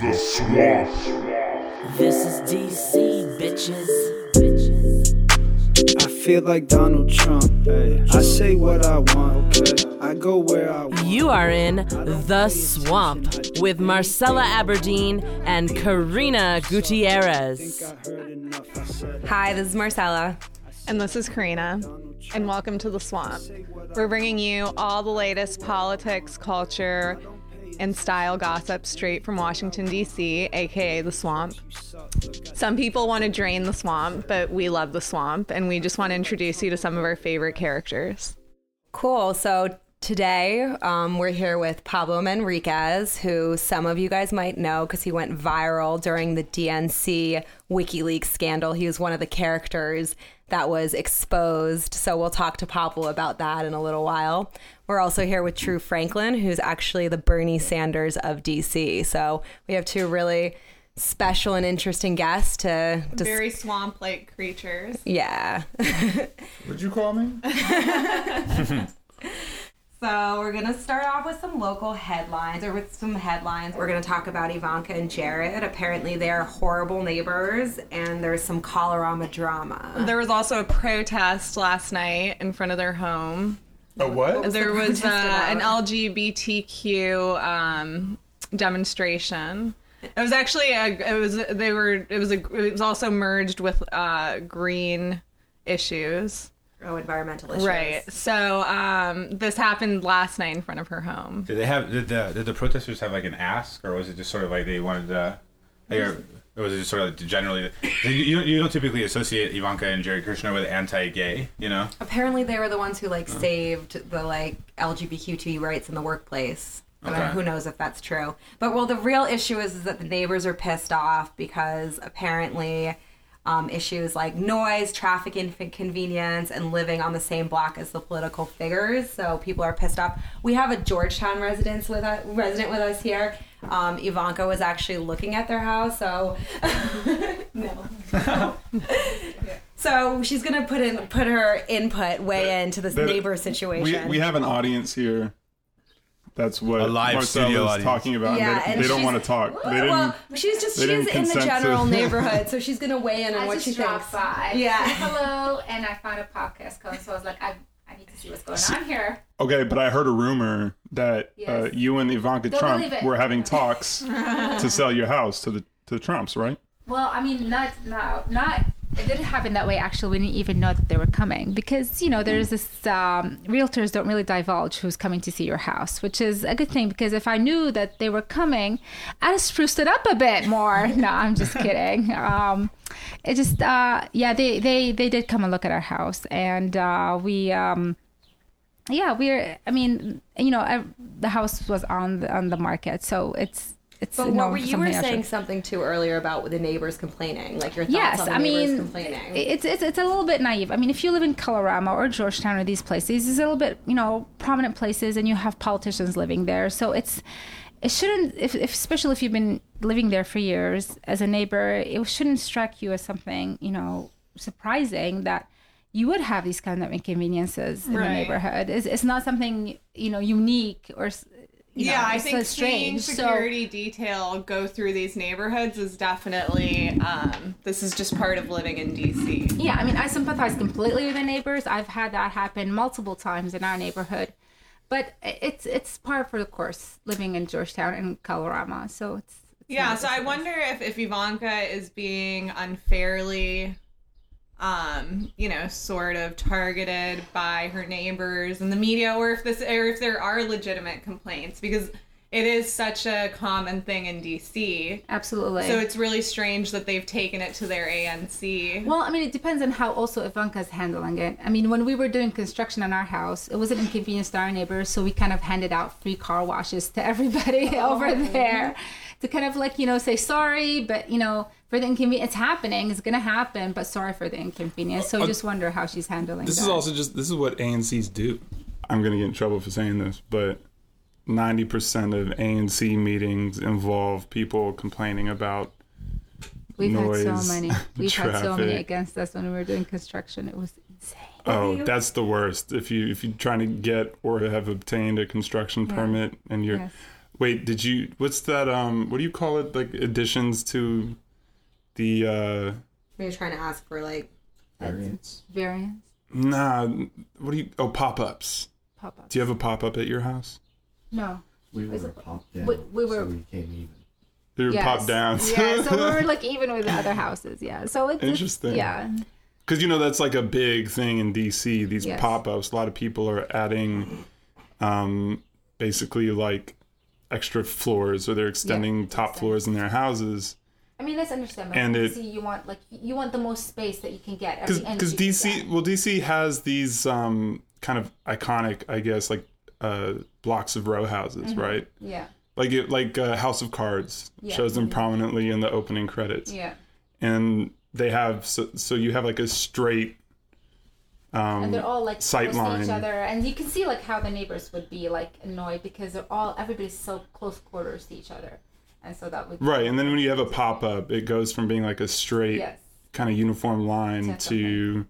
the swamp. This is DC, bitches. bitches. I feel like Donald Trump. I say what I want. I go where I want. You are in The Swamp with Marcella Aberdeen and Karina Gutierrez. Hi, this is Marcella. And this is Karina. And welcome to The Swamp. We're bringing you all the latest politics, culture, and style gossip straight from Washington, D.C., aka The Swamp. Some people want to drain the swamp, but we love the swamp, and we just want to introduce you to some of our favorite characters. Cool. So today um, we're here with Pablo Manriquez, who some of you guys might know because he went viral during the DNC WikiLeaks scandal. He was one of the characters that was exposed. So we'll talk to Pablo about that in a little while. We're also here with True Franklin, who's actually the Bernie Sanders of DC. So we have two really special and interesting guests to dis- Very swamp like creatures. yeah. What'd you call me? So we're gonna start off with some local headlines, or with some headlines. We're gonna talk about Ivanka and Jared. Apparently, they are horrible neighbors, and there's some Kalorama drama. There was also a protest last night in front of their home. A what? There was uh, an? LGBTQ um, demonstration. It was actually a, it was they were it was a it was also merged with uh, green issues. Oh, environmental issues. Right. So um, this happened last night in front of her home. Did they have did the did the protesters have like an ask, or was it just sort of like they wanted to, like, or, or was it just sort of like generally? You, you don't you don't typically associate Ivanka and Jared Kushner with anti-gay, you know? Apparently, they were the ones who like saved the like LGBTQ rights in the workplace. But Okay. who knows if that's true? But well, the real issue is, is that the neighbors are pissed off because apparently. Um, issues like noise, traffic inconvenience, and living on the same block as the political figures. So people are pissed off. We have a Georgetown residence with us, resident with us here. Um, Ivanka was actually looking at their house, so no. so she's gonna put in put her input way into this neighbor We, situation. we have an audience here. That's what A live Marcel studio is audience. talking about. Yeah, they, and they don't want to talk. They didn't. well, she's just they she's didn't in the consent to- general neighborhood, so she's gonna weigh in on I what just she dropped thinks. by. Yeah. said hello, and I found a podcast code, so I was like, I, I need to see what's going on here. okay, but I heard a rumor that uh, you and Ivanka Don't Trump were having talks to sell your house to the to the Trumps, right? Well, I mean, not no, not. It didn't happen that way. Actually, we didn't even know that they were coming because you know there's this um, realtors don't really divulge who's coming to see your house, which is a good thing because if I knew that they were coming, I'd have spruced it up a bit more. no, I'm just kidding. Um, it just uh, yeah, they they they did come and look at our house, and uh, we. Um, yeah, we're. I mean, you know, I, the house was on the on the market, so it's it's. But no, what were you were saying extra. something too earlier about the neighbors complaining, like your thoughts Yes, on the I neighbors mean, complaining. it's, it's it's a little bit naive. I mean, if you live in Kalorama or Georgetown or these places, these are a little bit you know prominent places, and you have politicians living there, so it's it shouldn't, if, if especially if you've been living there for years as a neighbor, it shouldn't strike you as something you know surprising that you would have these kind of inconveniences in the neighborhood. It's, it's not something you know unique or yeah, know, I think so seeing strange. So- security detail go through these neighborhoods is definitely um, this is just part of living in DC. Yeah, I mean, I sympathize completely with the neighbors. I've had that happen multiple times in our neighborhood, but it's it's par for the course living in Georgetown and Kalorama. So it's, it's Yeah, so I wonder if if Ivanka is being unfairly um you know sort of targeted by her neighbors and the media or if this or if there are legitimate complaints because it is such a common thing in DC absolutely. so it's really strange that they've taken it to their ANC well, I mean, it depends on how also Ivanka's handling it. I mean, when we were doing construction on our house, it was an inconvenience to our neighbors, so we kind of handed out free car washes to everybody over there to kind of like you know say sorry, but you know for the inconvenience, it's happening, it's gonna happen, but sorry for the inconvenience. So you just wonder how she's handling. This that. is also just this is what ANCs do. I'm gonna get in trouble for saying this, but 90% of ANC meetings involve people complaining about We've noise, had so many. We've had so many against us when we were doing construction. It was insane. Oh, that's the worst. If you if you're trying to get or have obtained a construction permit and you're Yes. Wait, did you? What's that? Um, what do you call it? Like additions to the? uh You're trying to ask for like Variance. Nah. What do you? Oh, pop ups. Pop ups. Do you have a pop up at your house? No. We were it- popped down, we- we were- so we came even. They were Yes. pop downs. yeah, so we were like even with the other houses. Yeah. So it's it's- Interesting. Yeah. Because you know that's like a big thing in DC. These Yes. pop ups. A lot of people are adding, um, basically like extra floors, or they're extending top floors in their houses. I mean, that's understandable. And it- DC, you want like you want the most space that you can get. Because DC, well, DC has these um kind of iconic, I guess, like uh blocks of row houses, Mm-hmm. right? Yeah. Like it, like uh, House of Cards Yeah. shows them prominently in the opening credits. Yeah. and they have so, so you have like a straight um and they're all like sight close to line. each other. And you can see like how the neighbors would be like annoyed because they're all everybody's so close quarters to each other. And so that would right and then when you have a pop-up it goes from being like a straight yes. kind of uniform line to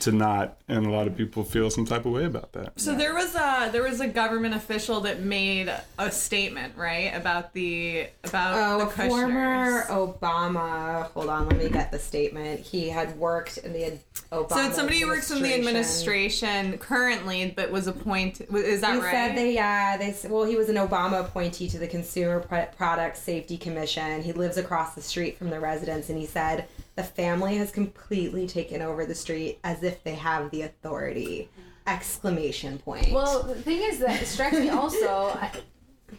to not and a lot of people feel some type of way about that So there was a there was a government official that made a statement, right, about the about Oh, the a former Obama. Hold on, let me get the statement. He had worked in the Obama. So it's somebody who works in the administration currently, but was appointed. Is that He right? said they, yeah, they. Well, he was an Obama appointee to the Consumer Pro- Product Safety Commission. He lives across the street from the residence, and he said the family has completely taken over the street as if they have the authority! Exclamation point. well the thing is that it strikes me also I,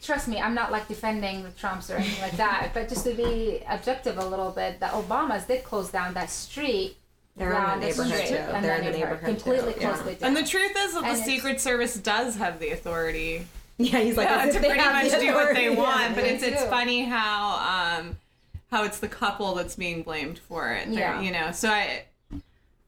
trust me i'm not like defending the trumps or anything like that but just to be objective a little bit the obamas did close down that street They're in the neighborhood, too. They're in the neighborhood, too. completely Yeah. closed it down and the truth is that the And it's- Secret Service does have the authority yeah, he's like as to they pretty much do what they want. Yeah. but they it's it's funny how um how it's the couple that's being blamed for it. Yeah. you know. So I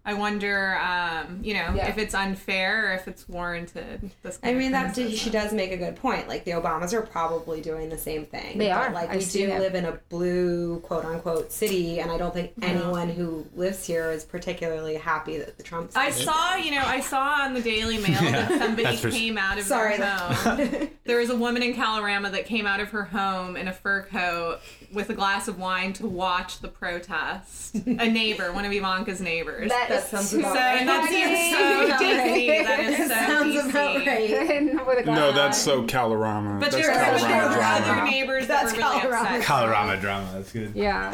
I wonder, um, you know, Yeah. if it's unfair or if it's warranted. This I mean, of that criticism. she does make a good point. Like the Obamas are probably doing the same thing. They But, are. Like I we do it. live in a blue quote unquote city, and I don't think anyone who lives here is particularly happy that the Trumps. I saw, you know, I saw on the Daily Mail that somebody that's for- came out of Sorry. their home. there was a woman in Kalorama that came out of her home in a fur coat with a glass of wine to watch the protest. A neighbor, one of Ivanka's neighbors. that That is sounds about so right. and that seems so DC. That is so sounds DC. about right. With a glass no that's so Kalorama But that's there, but there Kalorama were drama other neighbors That's that were really Colorado. upset. Kalorama drama. That's good. yeah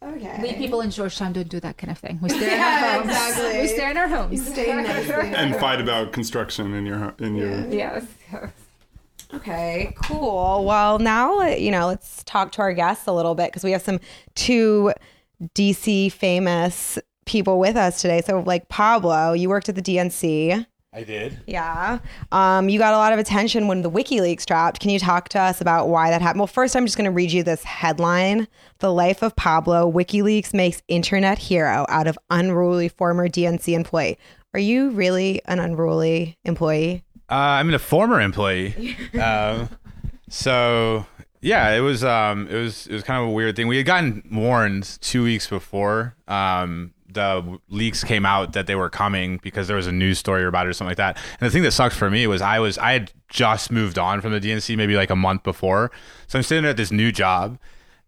Okay. We people in Georgetown don't do that kind of thing. We stay in our homes. exactly. We stay in our homes. stay nice. and fight about construction in your in your Yes. yes. Okay, cool. Well, now you know. Let's talk to our guests a little bit because we have some two DC famous people with us today. So, like Pablo, you worked at the DNC. I did. Yeah. Um, you got a lot of attention when the WikiLeaks dropped. Can you talk to us about why that happened? Well, first, I'm just going to read you this headline The Life of Pablo WikiLeaks makes internet hero out of unruly former DNC employee. Are you really an unruly employee? Uh, I'm a former employee. um, so yeah, it was um, it was it was kind of a weird thing. We had gotten warned two weeks before um, the leaks came out that they were coming because there was a news story about it or something like that. And the thing that sucked for me was I was I had just moved on from the DNC maybe like a month before, so I'm sitting at this new job,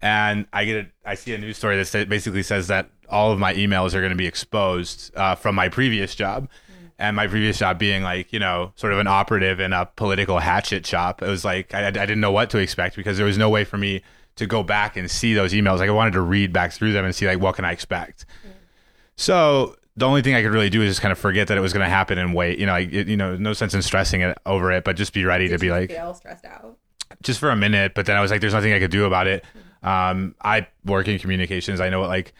and I get a, I see a news story that basically says that all of my emails are going to be exposed uh, from my previous job. And my previous job being like you know sort of an operative in a political hatchet shop it was like I, I didn't know what to expect because there was no way for me to go back and see those emails. Like i wanted to read back through them and see like what can i expect so the only thing i could really do is just kind of forget that it was going to happen and wait you know like it, you know no sense in stressing it over it but just be ready to be like feel stressed out. just for a minute, but then I was like, there's nothing I could do about it. Um, I work in communications. I know what like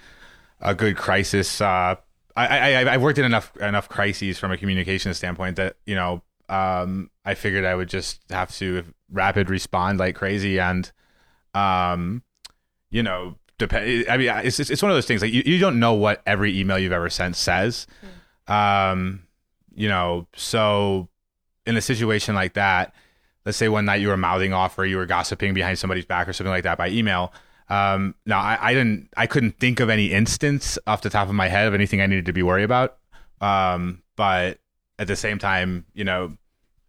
a good crisis. Uh, I, I I've worked in enough enough crises from a communication standpoint that you know um, I figured I would just have to rapid respond like crazy and um, you know depend. I mean, it's it's it's one of those things like you, you don't know what every email you've ever sent says. Um, you know, so in a situation like that let's say one night you were mouthing off or you were gossiping behind somebody's back or something like that by email. Um, now I, I didn't, I couldn't think of any instance off the top of my head of anything I needed to be worried about. Um, but at the same time, you know,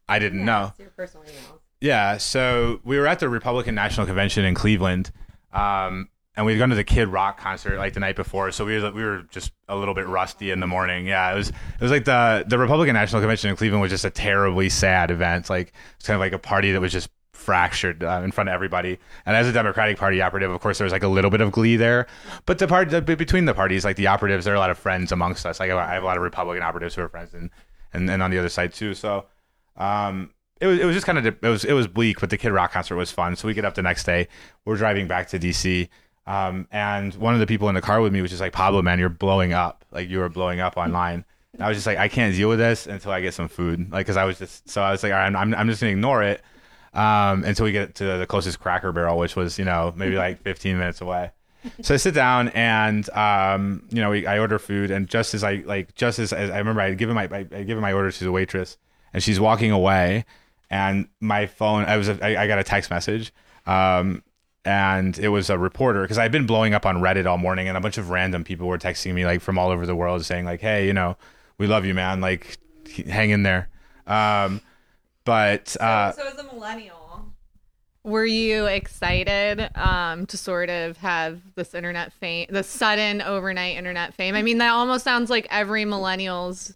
I didn't know. It's your personal email. Yeah, so we were at the Republican National Convention in Cleveland, um, and we'd gone to the Kid Rock concert like the night before. So we were we were just a little bit rusty in the morning. Yeah, it was it was like the the Republican National Convention in Cleveland was just a terribly sad event. Like it's kind of like a party that was just fractured uh, in front of everybody. And as a Democratic Party operative, of course, there was like a little bit of glee there. But the part the, between the parties, like the operatives, there are a lot of friends amongst us. Like I have a lot of Republican operatives who are friends, and and, and on the other side too. So. Um, it was, it was just kind of it was it was bleak, but the Kid Rock concert was fun. So we get up the next day. We're driving back to DC, um, and one of the people in the car with me was just like, "Pablo, man, you're blowing up. Like you are blowing up online." And I was just like, "I can't deal with this until I get some food." Like, because I was just so I was like, "All right, I'm I'm just gonna ignore it um, until we get to the closest Cracker Barrel, which was you know maybe like 15 minutes away." So I sit down and um, you know we, I order food, and just as I like just as, as I remember, I give him my I, I give him my order to the waitress, and she's walking away and my phone i was I, I got a text message um, and it was a reporter because i'd been blowing up on reddit all morning and a bunch of random people were texting me like from all over the world saying like hey you know we love you man. Like hang in there. Um, but uh, so as a millennial were you excited um, to sort of have this internet fame the sudden overnight internet fame? I mean that almost sounds like every millennial's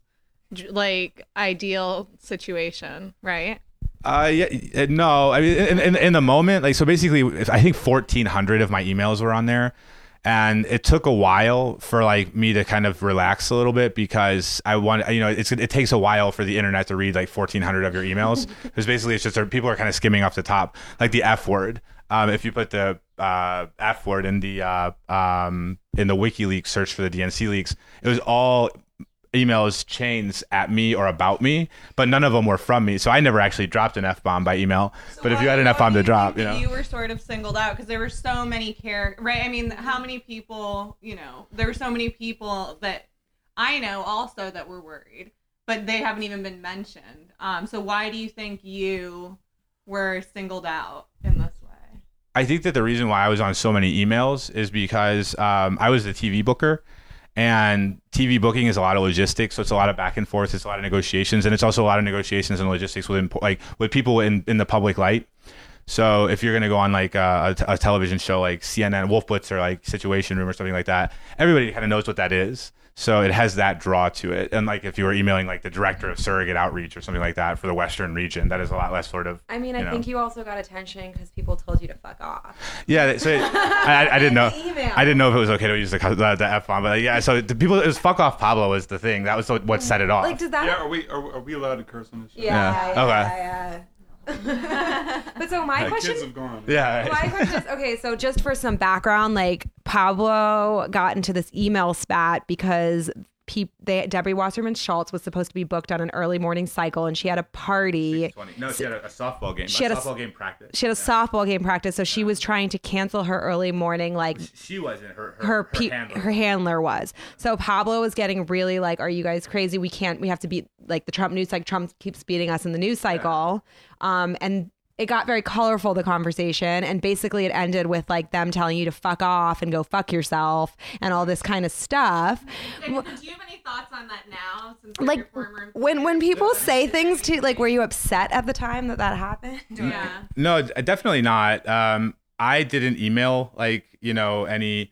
like ideal situation right uh, yeah, no. I mean, in, in, in the moment, like, so basically, I think 1,400 of my emails were on there. And it took a while for like me to kind of relax a little bit because I want, you know, it's, it takes a while for the internet to read like 1,400 of your emails because basically it's just people are kind of skimming off the top, like the F word. Um, if you put the uh, F word in the uh, um, in the WikiLeaks search for the DNC leaks, it was all emails chains at me or about me, but none of them were from me. So I never actually dropped an f bomb by email. So but if you had an f bomb to drop, you know, you were sort of singled out because there were so many characters, right? I mean, how many people, you know, there were so many people that I know also that were worried, but they haven't even been mentioned. Um, so why do you think you were singled out in this way? I think that the reason why I was on so many emails is because um, I was the TV booker and TV booking is a lot of logistics, so it's a lot of back and forth. It's a lot of negotiations, and it's also a lot of negotiations and logistics with like with people in in the public light. So if you're gonna go on like uh, a, a, television show like CNN, Wolf Blitz, or like Situation Room or something like that, everybody kind of knows what that is. So it has that draw to it. And like if you were emailing like the director of surrogate outreach or something like that for the Western region, that is a lot less sort of. I mean, I know. think you also got attention because people told you to fuck off. Yeah, so it, I, I, didn't know. Email. I didn't know if it was okay to use the, the, the f bomb, but yeah. So the people, it was fuck off Pablo was the thing. That was what set it off. Like, does that? Yeah, are we are, are we allowed to curse on this show? Yeah. yeah. yeah okay. Yeah, but so my question, kids have gone. Yeah. My question is okay. So just for some background, like Pablo got into this email spat because pe- they, Debbie Wasserman Schultz was supposed to be booked on an early morning cycle, and she had a party. No, she had a, a softball game. She had a softball game practice. She had a yeah. softball game practice, so she was trying to cancel her early morning. Like she wasn't her her her, pe- her, handler. her handler was. So Pablo was getting really like, "Are you guys crazy? We can't. We have to beat like the Trump news cycle. Trump keeps beating us in the news cycle." Yeah. Um, and it got very colorful the conversation and basically it ended with like them telling you to fuck off and go fuck yourself and all this kind of stuff. Do you have any thoughts on that now like when when people say things to like were you upset at the time that that happened? Yeah. No definitely not. Um i didn't email like you know any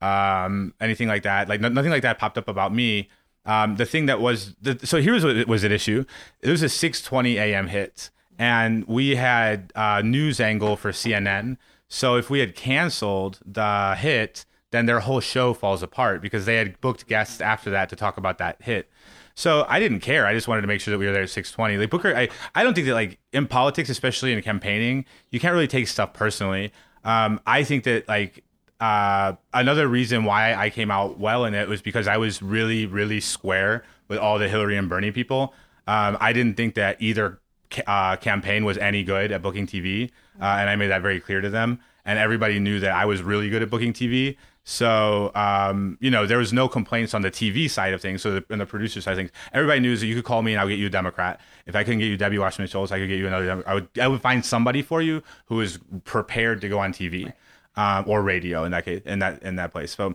um anything like that. Like nothing like that popped up about me. Um the thing that was the, so here's what was at issue. It was a 6:20 a.m. hit and we had a news angle for CNN. So if we had canceled the hit, then their whole show falls apart because they had booked guests after that to talk about that hit. So I didn't care. I just wanted to make sure that we were there at 620. Like Booker, I, I don't think that like in politics, especially in campaigning, you can't really take stuff personally. Um, I think that like uh, another reason why I came out well in it was because I was really, really square with all the Hillary and Bernie people. Um, I didn't think that either uh, campaign was any good at booking TV, uh, and I made that very clear to them. And everybody knew that I was really good at booking TV. So, um, you know, there was no complaints on the TV side of things. So, the, the producer side of things, everybody knew that you could call me and I'll get you a Democrat. If I couldn't get you Debbie Wasserman Schultz, I could get you another. I would, I would find somebody for you who is prepared to go on TV um, or radio in that case, in that in that place. So,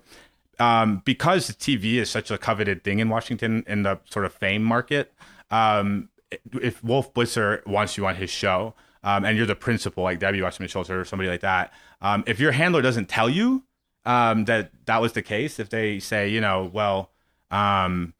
um, because TV is such a coveted thing in Washington in the sort of fame market, um, if Wolf Blitzer wants you on his show, um, and you're the principal, like Debbie Wasserman Schultz or somebody like that, um, if your handler doesn't tell you um, that that was the case, if they say, you know, well, um,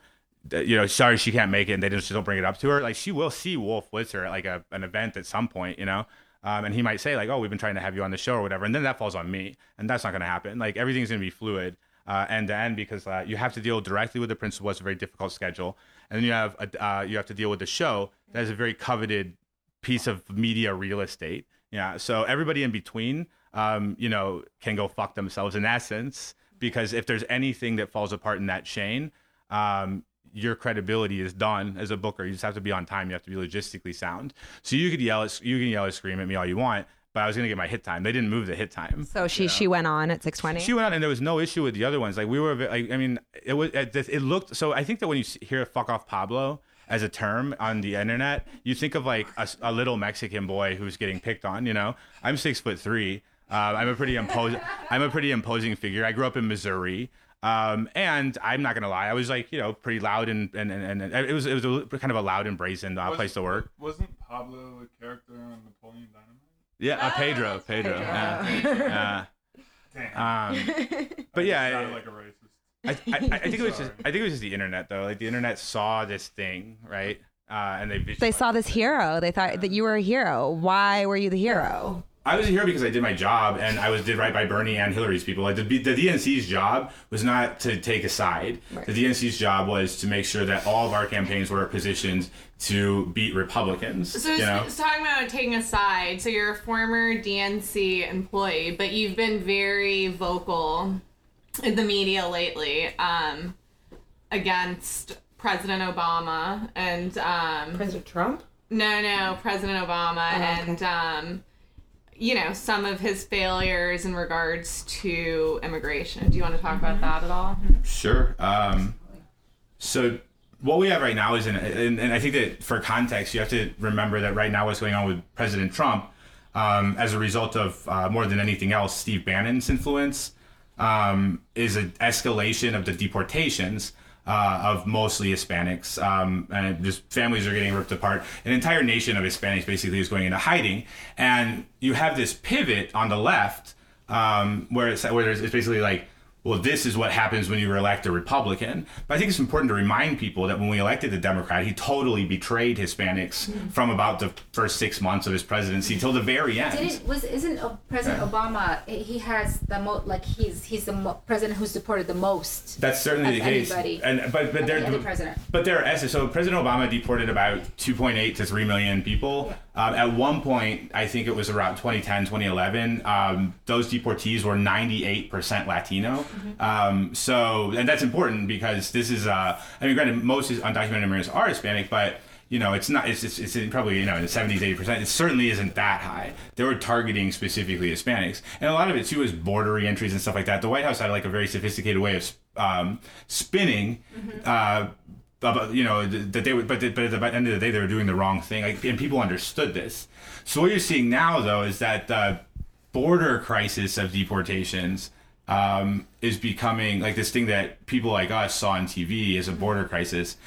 you know, sorry she can't make it, and they just don't bring it up to her, like she will see Wolf Blitzer at like a, an event at some point, you know. Um, and he might say like, "Oh, we've been trying to have you on the show or whatever," and then that falls on me, and that's not going to happen. Like everything's going to be fluid uh, end to end because uh, you have to deal directly with the principal. It's a very difficult schedule, and then you have a, uh, you have to deal with the show that is a very coveted piece of media real estate. Yeah, so everybody in between, um, you know, can go fuck themselves in essence because if there's anything that falls apart in that chain, um, your credibility is done as a booker. You just have to be on time. You have to be logistically sound. So you could yell, at, you can yell and scream at me all you want, but I was gonna get my hit time. They didn't move the hit time. So she she went on at 6:20. She went on, and there was no issue with the other ones. Like we were, like, I mean, it was it, it looked. So I think that when you s- hear "fuck off Pablo" as a term on the internet, you think of like a little Mexican boy who's getting picked on. You know, I'm six foot three. Um, I'm a pretty imposing. I'm a pretty imposing figure. I grew up in Missouri. Um, and I'm not gonna lie, I was like, you know, pretty loud and and, and, and it was it was a, kind of a loud and brazen uh, place to work. Wasn't Pablo a character on Napoleon Dynamite? Yeah, uh, Pedro, Pedro. Yeah. yeah. Um, but yeah, I- like a racist. I, I, I think it was just I think it was just the internet though. Like the internet saw this thing, right? Uh, and they They saw this hero. They thought that you were a hero. Why were you the hero? I was here because I did my job and I was did right by Bernie and Hillary's people. Like the, the DNC's job was not to take a side. The DNC's job was to make sure that all of our campaigns were positioned to beat Republicans. So you know? it's talking about taking a side. So you're a former DNC employee, but you've been very vocal in the media lately um, against President Obama and um, President Trump? no, no, President Obama and um, you know some of his failures in regards to immigration. Do you want to talk about that at all? Sure. Um, so what we have right now is, an, and, and I think that for context, you have to remember that right now what's going on with President Trump, um, as a result of uh, more than anything else, Steve Bannon's influence, um, is an escalation of the deportations. Uh, of mostly Hispanics, um, and just families are getting ripped apart. An entire nation of Hispanics basically is going into hiding, and you have this pivot on the left um, where it's where it's basically like, well, this is what happens when you elect a Republican. But I think it's important to remind people that when we elected the Democrat, he totally betrayed Hispanics from about the first six months of his presidency till the very end. Didn't was isn't uh, President Obama? He has the mo like he's he's the mo- president who's deported the most. That's certainly the case. anybody. And but but there president. but there are essays. So President Obama deported about 2.8 to 3 million people. Um, at one point, I think it was around 2010, 2011. Um, those deportees were 98% Latino. Mm-hmm. Um, so and that's important because this is uh, I mean, granted, most undocumented immigrants are Hispanic, but you know, it's not. It's it's, it's probably you know in the seventies, eighty percent. It certainly isn't that high. They were targeting specifically Hispanics, and a lot of it too is border entries and stuff like that. The White House had like a very sophisticated way of um, spinning. Uh, about, you know that they would, but, but at the end of the day, they were doing the wrong thing, like, and people understood this. So what you're seeing now, though, is that the border crisis of deportations um, is becoming like this thing that people like us saw on TV as a border crisis.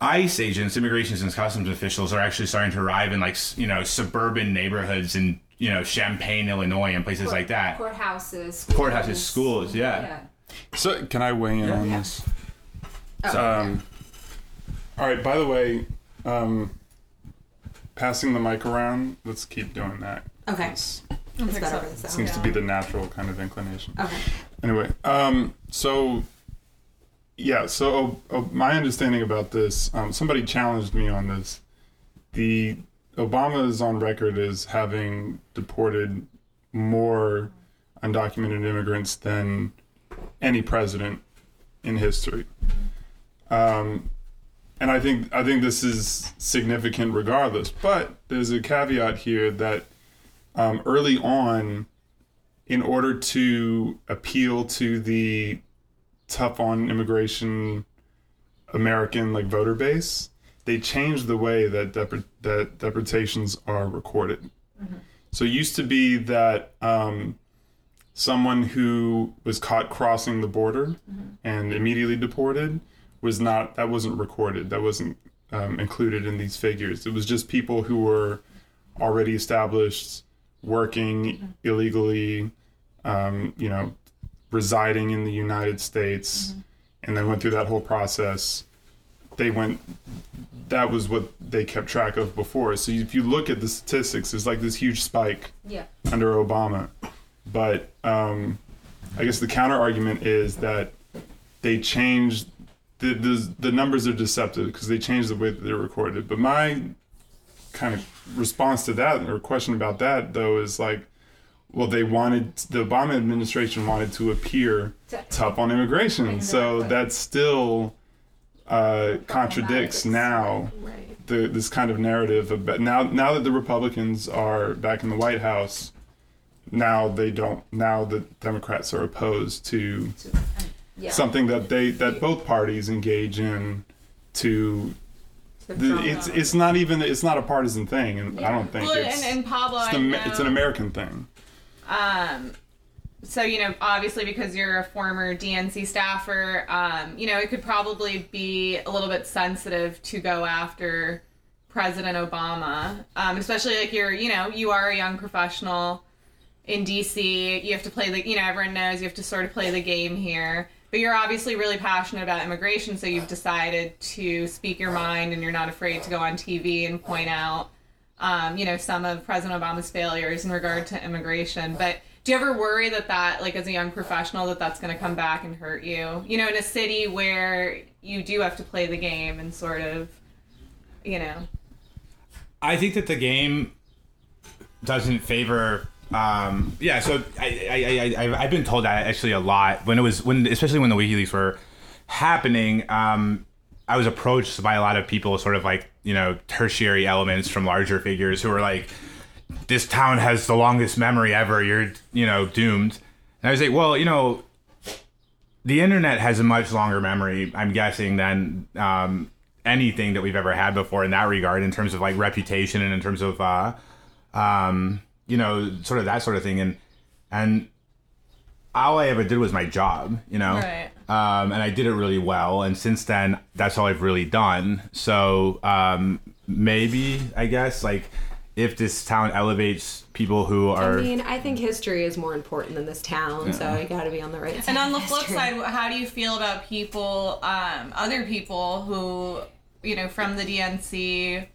ICE agents, immigration and customs officials, are actually starting to arrive in like you know suburban neighborhoods in you know Champaign, Illinois, and places like that. Courthouses. Courthouses, schools, yeah. Yeah. So can I weigh in on this? Oh, Um, all right. By the way, um, passing the mic around. Let's keep doing that. Okay. It's- It's better for the sound. seems to be the natural kind of inclination. Okay. Anyway, um, so yeah, so uh, my understanding about this, um, somebody challenged me on this. The Obama is on record as having deported more undocumented immigrants than any president in history. Um, and I think I think this is significant regardless. But there's a caveat here that um, early on, in order to appeal to the tough on immigration American like voter base, they changed the way that depor- that deportations are recorded. So it used to be that um, someone who was caught crossing the border and immediately deported was not that wasn't recorded. That wasn't um, included in these figures. It was just people who were already established, working illegally, um, you know, residing in the United States, and then went through that whole process. They went. That was what they kept track of before. So if you look at the statistics, there's like this huge spike Yeah. under Obama. But um, I guess the counter argument is that they changed the the, the numbers are deceptive because they changed the way that they're recorded. But my kind of response to that or question about that though is like, well, they wanted the Obama administration wanted to appear tough on immigration, so that still uh, contradicts now the this kind of narrative about now now that the Republicans are back in the White House, now they don't now the Democrats are opposed to something that they that both parties engage in to the, it's it's not even it's not a partisan thing and I don't think Well, it's and, and Pablo, it's, I an, know, it's an American thing. Um, so you know, obviously, because you're a former DNC staffer, um, you know, it could probably be a little bit sensitive to go after President Obama, um, especially like you're, you know, you are a young professional in DC. You have to play the, you know, everyone knows you have to sort of play the game here. But you're obviously really passionate about immigration, so you've decided to speak your mind, and you're not afraid to go on TV and point out um, you know, some of President Obama's failures in regard to immigration. But do you ever worry that that, like, as a young professional, that that's going to come back and hurt you? You know, in a city where you do have to play the game and sort of, you know. I think that the game doesn't favor. Um, yeah, so I, I, I, I, I've been told that actually a lot when it was when, especially when the WikiLeaks were happening. Um, I was approached by a lot of people, sort of like you know tertiary elements from larger figures who were like, "This town has the longest memory ever. You're you know doomed." And I was like, "Well, you know, the internet has a much longer memory, I'm guessing, than um, anything that we've ever had before in that regard, in terms of like reputation and in terms of, uh, um, you know, sort of that sort of thing. And and all I ever did was my job, you know, Right. um, and I did it really well. And since then, that's all I've really done. So um, maybe I guess like if this town elevates people who are I mean, I think history is more important than this town, so you got to be on the right side. And on the of flip history. side, how do you feel about people, um, other people who, you know, from the DNC,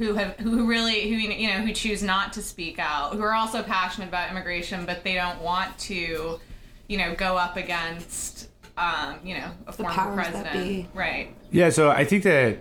who have, who really, who you know, who choose not to speak out, who are also passionate about immigration, but they don't want to, you know, go up against, um, you know, a former that president, be. right? Yeah, so I think that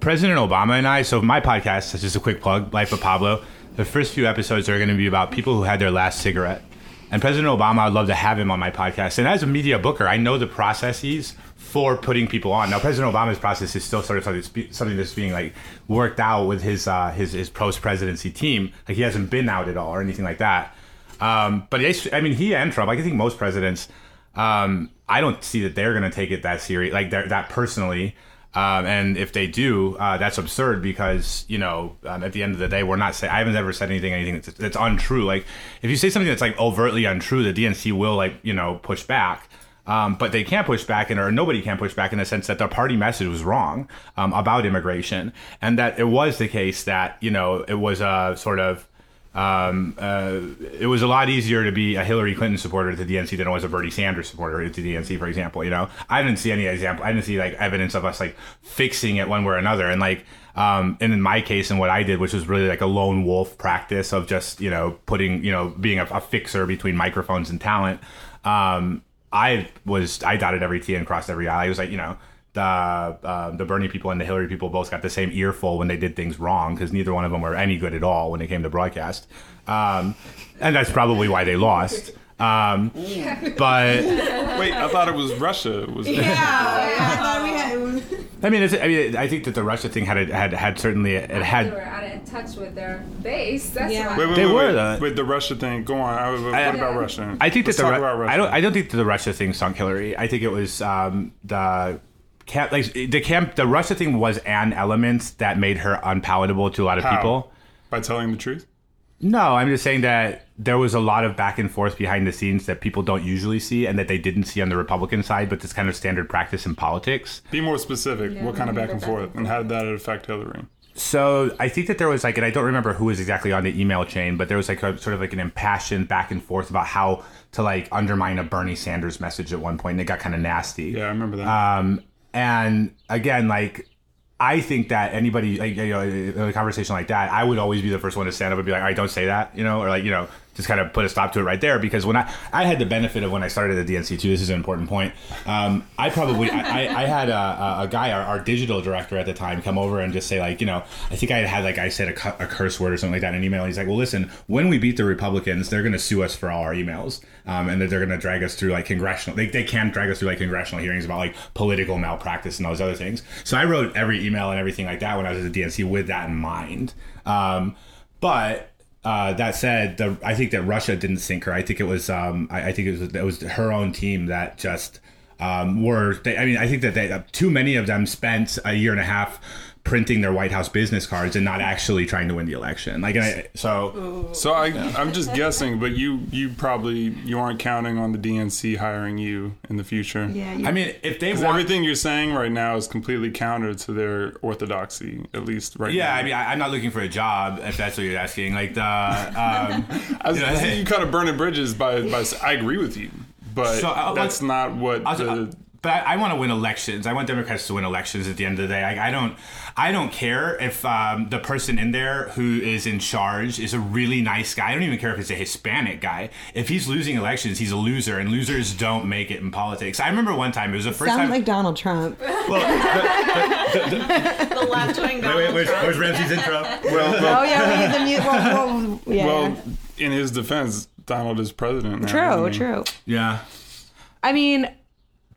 President Obama and I, so my podcast, is just a quick plug, Life of Pablo, the first few episodes are going to be about people who had their last cigarette. And President Obama, I'd love to have him on my podcast. And as a media booker, I know the processes for putting people on. Now, President Obama's process is still sort of something that's, being like worked out with his uh, his, his post presidency team. Like he hasn't been out at all or anything like that. Um, but I mean, he and Trump, I think most presidents, um, I don't see that they're going to take it that serious, like that personally. Um, and if they do, uh, that's absurd because you know um, at the end of the day, we're not saying I haven't ever said anything anything that's, that's untrue. Like if you say something that's like overtly untrue, the DNC will like you know push back. Um, but they can't push back, and or nobody can push back in the sense that their party message was wrong um, about immigration, and that it was the case that you know it was a sort of um, uh, it was a lot easier to be a Hillary Clinton supporter at the DNC than it was a Bernie Sanders supporter at the DNC, for example. You know, I didn't see any example. I didn't see like evidence of us like fixing it one way or another. And like, um, and in my case, and what I did, which was really like a lone wolf practice of just you know putting you know being a, a fixer between microphones and talent. Um, I was I dotted every T and crossed every I. I was like, you know, the uh, the Bernie people and the Hillary people both got the same earful when they did things wrong because neither one of them were any good at all when it came to broadcast, um, and that's probably why they lost. Um, but Wait, I thought it was Russia. Was I thought mean, it's, I mean, I think that the Russia thing had had had certainly it They were had. out in touch with their base. That's Yeah. why. Wait, wait, They wait, were, wait. Wait, the Russia thing. Go on. I, what I- about Russia? I think Let's that the talk Ru- about Russia. I don't I don't think that the Russia thing sunk Hillary. I think it was um, the camp like the camp the Russia thing was an element that made her unpalatable to a lot of How? people. By telling the truth. No, I'm just saying that there was a lot of back and forth behind the scenes that people don't usually see and that they didn't see on the Republican side, but it's kind of standard practice in politics. Be more specific. what kind of back and forth, and how did that affect Hillary? so I think that there was like, and I don't remember who was exactly on the email chain, but there was like a sort of like an impassioned back and forth about how to like undermine a Bernie Sanders message at one point, and it got kind of nasty. Yeah, I remember that. Um, and again, like I think that anybody, like, you know, in a conversation like that, I would always be the first one to stand up and be like, all right, don't say that, you know, or like, you know, just kind of put a stop to it right there. Because when I, I had the benefit of when I started at DNC too, this is an important point. Um, I probably, I, I- I had a, a- guy, our, our digital director at the time, come over and just say like, you know, I think I had like, I said a, cu- a curse word or something like that in an email. He's like, well, listen, when we beat the Republicans, they're going to sue us for all our emails. Um, and they're going to drag us through like congressional, they, they can drag us through like congressional hearings about like political malpractice and all those other things. So I wrote every email and everything like that when I was at the DNC with that in mind. Um, but uh, that said, the, I think that Russia didn't sink her. I think it was, um, I, I think it was, it was her own team that just um, were. They, I mean, I think that they, too many of them spent a year and a half printing their White House business cards and not actually trying to win the election. Like, I, so so I, I'm just guessing, but you you probably you aren't counting on the DNC hiring you in the future. Yeah, I mean, if they want, everything you're saying right now is completely counter to their orthodoxy, at least right yeah, now. I mean, I, I'm not looking for a job if that's what you're asking. Like the, um, I was, you know, I you kind of burning bridges by, by. I agree with you, but So, uh, that's like- not what I was- the. But I, I want to win elections. I want Democrats to win elections at the end of the day. I, I don't, I don't care if um, the person in there who is in charge is a really nice guy. I don't even care if it's a Hispanic guy. If he's losing elections, he's a loser, and losers don't make it in politics. I remember one time it was the first Sound time. like Donald Trump. The left wing wait, wait, where's, where's Ramsey's intro? Well, well, Oh yeah, we need the mute. Well, well, yeah. well, in his defense, Donald is president now. true, true. Yeah. I mean,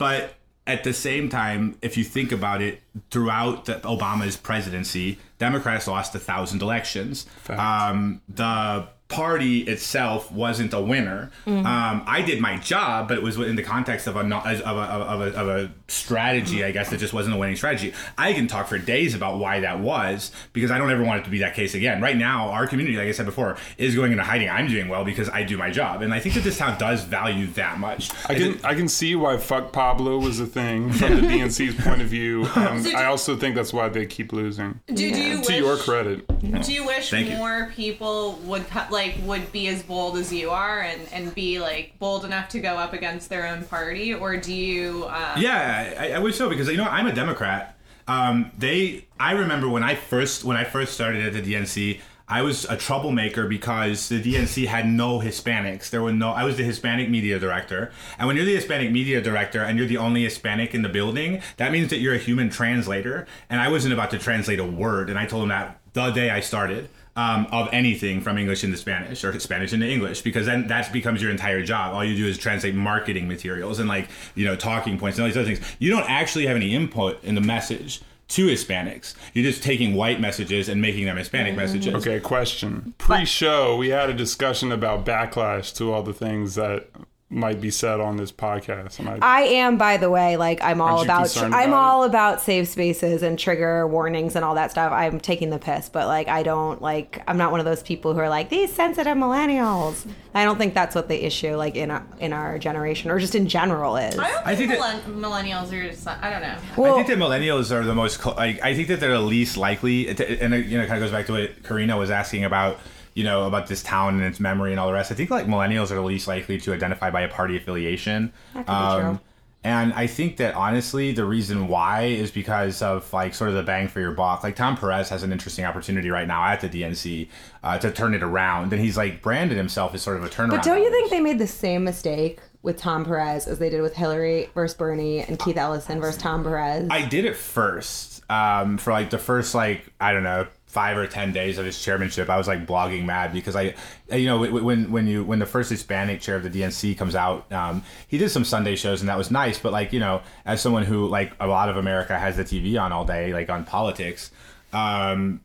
But at the same time, if you think about it, throughout the, Obama's presidency, Democrats lost a thousand elections. Um, the party itself wasn't a winner. Um, I did my job, but it was in the context of a, not- of a, of a, of a strategy, I guess, that just wasn't a winning strategy. I can talk for days about why that was because I don't ever want it to be that case again. Right now, our community, like I said before, is going into hiding. I'm doing well because I do my job, and I think that this town does value that much. I can I can see why fuck Pablo was a thing from the DNC's point of view. Um, I also think that's why they keep losing. Do, do you To wish, your credit. Do you wish Thank you. more people would cut like would be as bold as you are and and be like bold enough to go up against their own party, or do you? Uh, Yeah, I, I wish so because you know I'm a Democrat. Um, they, I remember when I first when I first started at the DNC, I was a troublemaker because the DNC had no Hispanics. There were no. I was the Hispanic media director, and when you're the Hispanic media director and you're the only Hispanic in the building, that means that you're a human translator. And I wasn't about to translate a word, and I told them that the day I started um, of anything from English into Spanish or Spanish into English because then that becomes your entire job. All you do is translate marketing materials and like you know talking points and all these other things. You don't actually have any input in the message to Hispanics. You're just taking white messages and making them Hispanic messages. Okay, question. Pre-show, we had a discussion about backlash to all the things that might be said on this podcast, and I, I am, by the way, like I'm all Aren't you about. I'm about all about safe spaces and trigger warnings and all that stuff. I'm taking the piss, but like I don't like. I'm not one of those people who are like these sensitive millennials. I don't think that's what the issue, like in our, in our generation or just in general, is. I don't I think, think that- millennials are. Just, I don't know. Well, I think that millennials are the most. Like, I think that they're the least likely, and it you know kind of goes back to what Karina was asking about. You know about this town and its memory and all the rest. I think like millennials are the least likely to identify by a party affiliation. That could be true. And I think that honestly, the reason why is because of like sort of the bang for your buck. Like Tom Perez has an interesting opportunity right now at the DNC uh, to turn it around, and he's like branded himself as sort of a turnaround. But don't you think they made the same mistake with Tom Perez as they did with Hillary versus Bernie and Keith Ellison versus Tom Perez? I did it first um, for like the first like I don't know five or ten days of his chairmanship. I was like blogging mad because I, you know, when when you when the first Hispanic chair of the DNC comes out, um, he did some Sunday shows and that was nice. But like you know, as someone who like a lot of America has the TV on all day, like on politics, um,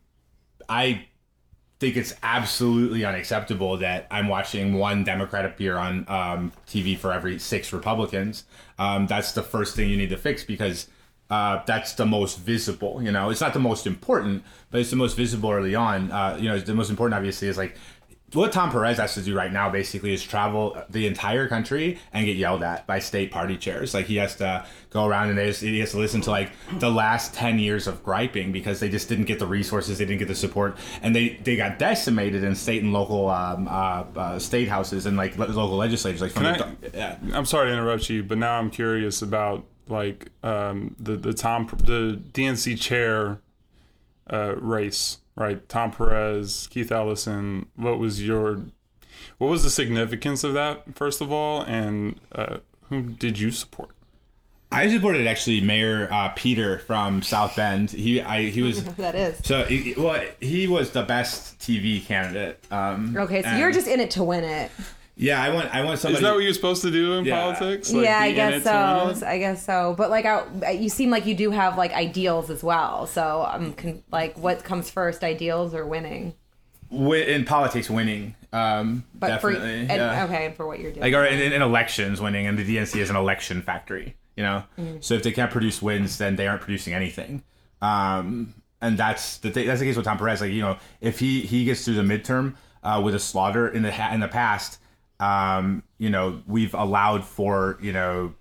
I think it's absolutely unacceptable that I'm watching one Democrat appear on um, TV for every six Republicans. Um, that's the first thing you need to fix because uh, that's the most visible. You know, it's not the most important, but it's the most visible early on. Uh, you know, the most important obviously is like what Tom Perez has to do right now basically is travel the entire country and get yelled at by state party chairs. Like he has to go around and they just, he has to listen to like the last 10 years of griping because they just didn't get the resources, they didn't get the support, and they, they got decimated in state and local um, uh, uh, state houses and like lo- local legislators. Like the, yeah. I'm sorry to interrupt you, but now I'm curious about like um, the the Tom the DNC chair uh, race, right? Tom Perez, Keith Ellison. What was your what was the significance of that first of all, and uh, who did you support? I supported actually Mayor uh, Peter from South Bend. He I he was That is. so he, well he was the best TV candidate. Um, Okay, so and- you're just in it to win it. Yeah. I want I want somebody. Is that what you're supposed to do in Yeah. politics? Like, yeah, I guess it to win so. I guess so. But like, I, you seem like you do have like ideals as well. So I'm con- like, what comes first, ideals or winning? in politics winning. Um, But definitely. for and, yeah. okay, for what you're doing. Like or in, in elections winning, and the DNC is an election factory. You know, Mm-hmm. so if they can't produce wins, then they aren't producing anything. Um, and that's the th- that's the case with Tom Perez. Like you know, if he he gets through the midterm uh, with a slaughter in the ha- in the past, um, you know, we've allowed for you know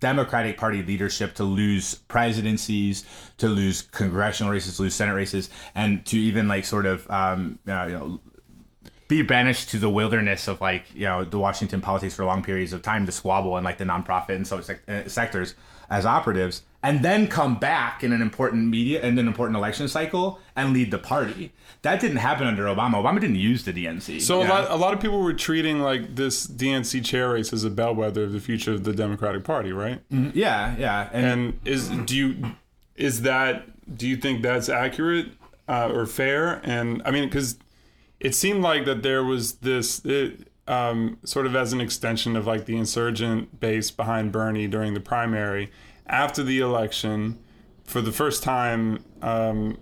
Democratic Party leadership to lose presidencies, to lose congressional races, to lose Senate races, and to even like sort of um, uh, you know be banished to the wilderness of like you know the Washington politics for long periods of time to squabble in like the nonprofit and so sec- uh, sectors as operatives, and then come back in an important media and an important election cycle and lead the party. That didn't happen under Obama. Obama didn't use the DNC. So Yeah. a lot, a lot of people were treating like this DNC chair race as a bellwether of the future of the Democratic Party, right? yeah, yeah, and, And is do you is that do you think that's accurate uh, or fair? And I mean, because it seemed like that there was this it, um, sort of as an extension of like the insurgent base behind Bernie during the primary. After the election, for the first time, um,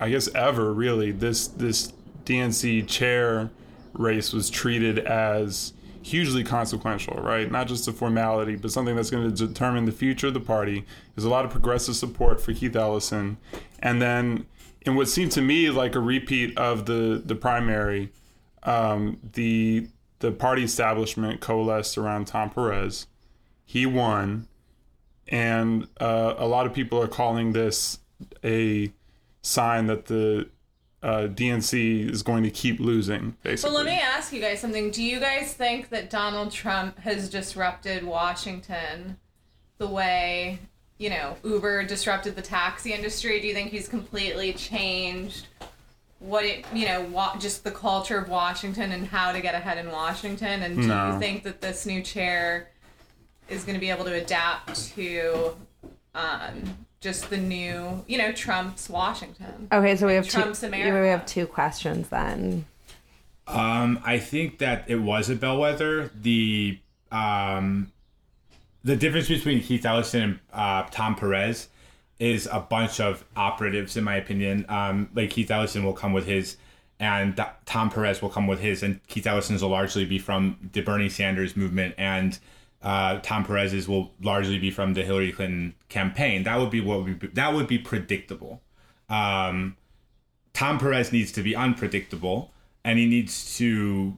I guess ever really, this this DNC chair race was treated as hugely consequential, right? Not just a formality, but something that's going to determine the future of the party. There's a lot of progressive support for Keith Ellison, and then in what seemed to me like a repeat of the the primary, um, the the party establishment coalesced around Tom Perez. He won, and uh, a lot of people are calling this a sign that the uh, DNC is going to keep losing. Basically, Well, let me ask you guys something. Do you guys think that Donald Trump has disrupted Washington the way, you know, Uber disrupted the taxi industry? Do you think he's completely changed what it, you know, wa- just the culture of Washington and how to get ahead in Washington? And do No. you think that this new chair is going to be able to adapt to um, just the new, you know, Trump's Washington? Okay, so we have Trump's two. America. We have two questions then. Um, I think that it was a bellwether. The um, the difference between Keith Ellison and uh, Tom Perez is a bunch of operatives, in my opinion. Um, like Keith Ellison will come with his, and Th- Tom Perez will come with his, and Keith Ellison's will largely be from the Bernie Sanders movement, and uh, Tom Perez's will largely be from the Hillary Clinton campaign. That would be what would be, that would be predictable. Um, Tom Perez needs to be unpredictable, and he needs to.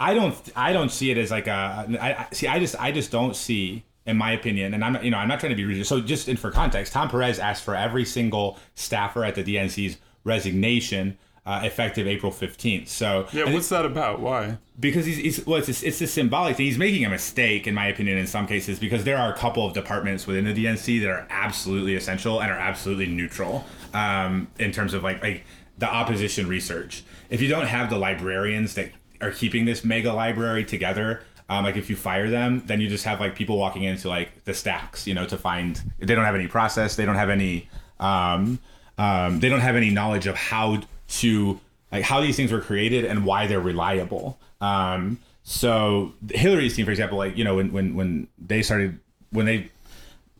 I don't. I don't see it as like a. I I- see. I just. I just don't see, in my opinion, and I'm not. You know, I'm not trying to be rude. So just in for context, Tom Perez asked for every single staffer at the DNC's resignation uh, effective April 15th. So yeah. What's that about? Why? because he's, he's well, it's a, it's a symbolic thing. He's making a mistake, in my opinion, in some cases, because there are a couple of departments within the DNC that are absolutely essential and are absolutely neutral um, in terms of like like the opposition research. If you don't have the librarians that are keeping this mega library together. Um, like if you fire them, then you just have like people walking into like the stacks, you know, to find. They don't have any process. They don't have any. Um, um, they don't have any knowledge of how to like how these things were created and why they're reliable. Um, so Hillary's team, for example, like you know when when when they started when they